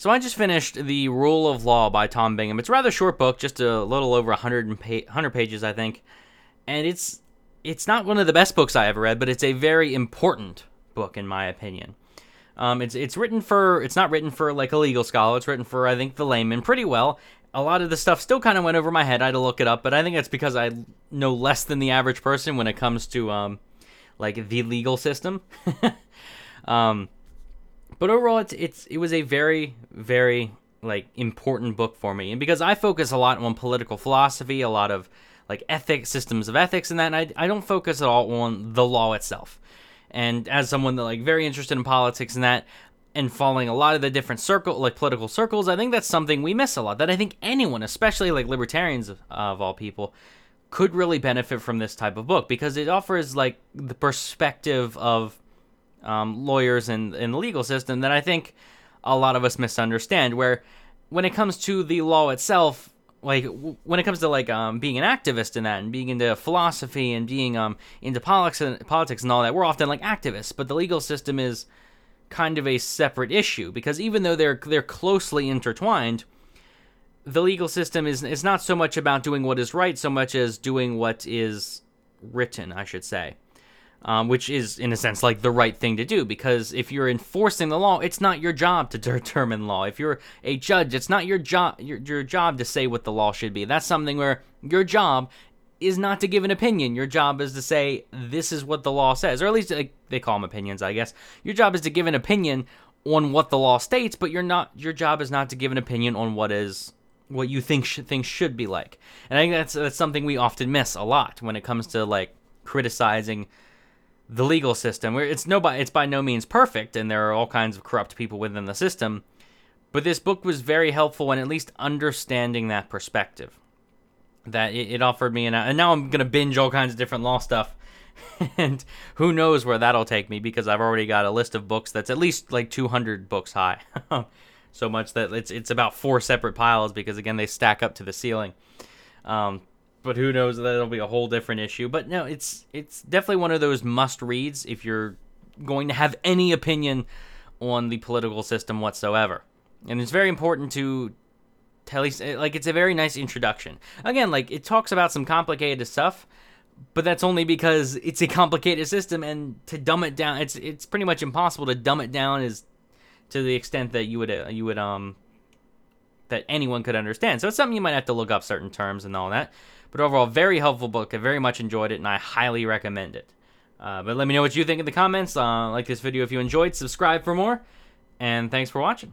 So I just finished The Rule of Law by Tom Bingham. It's a rather short book, just a little over 100, pa- 100 pages, I think. And it's it's not one of the best books I ever read, but it's a very important book in my opinion. Um, it's it's written for it's not written for like a legal scholar. It's written for I think the layman pretty well. A lot of the stuff still kind of went over my head. I had to look it up, but I think that's because I know less than the average person when it comes to um, like the legal system. um, but overall, it's it's it was a very very like important book for me, and because I focus a lot on political philosophy, a lot of like ethics, systems of ethics, and that, and I I don't focus at all on the law itself. And as someone that like very interested in politics and that, and following a lot of the different circle like political circles, I think that's something we miss a lot. That I think anyone, especially like libertarians of, of all people, could really benefit from this type of book because it offers like the perspective of um, lawyers and in the legal system that I think a lot of us misunderstand. Where when it comes to the law itself, like when it comes to like um, being an activist in that and being into philosophy and being um, into politics and politics and all that, we're often like activists. But the legal system is kind of a separate issue because even though they're they're closely intertwined, the legal system is is not so much about doing what is right so much as doing what is written, I should say um, which is in a sense like the right thing to do because if you're enforcing the law, it's not your job to determine law. If you're a judge, it's not your job your, your job to say what the law should be. That's something where your job is not to give an opinion. Your job is to say this is what the law says, or at least like, they call them opinions, I guess. Your job is to give an opinion on what the law states, but you're not. Your job is not to give an opinion on what is what you think sh- things should be like. And I think that's that's something we often miss a lot when it comes to like criticizing the legal system. It's no by it's by no means perfect and there are all kinds of corrupt people within the system but this book was very helpful in at least understanding that perspective. That it, it offered me and, now i'm to binge all kinds of different law stuff and who knows where that'll take me because i've already got a list of books that's at least like 200 books high. So much that it's it's about four separate piles because again they stack up to the ceiling. Um, but who knows that'll be a whole different issue. But no it's it's definitely one of those must reads if you're going to have any opinion on the political system whatsoever. And it's very important to tell least like it's a very nice introduction. Again like it talks about some complicated stuff but that's only because it's a complicated system and to dumb it down it's it's pretty much impossible to dumb it down is to the extent that you would uh, you would um that anyone could understand so it's something you might have to look up certain terms and all that but overall, very helpful book. I very much enjoyed it, and I highly recommend it. Uh, but let me know what you think in the comments. Uh, like this video if you enjoyed. Subscribe for more. And thanks for watching.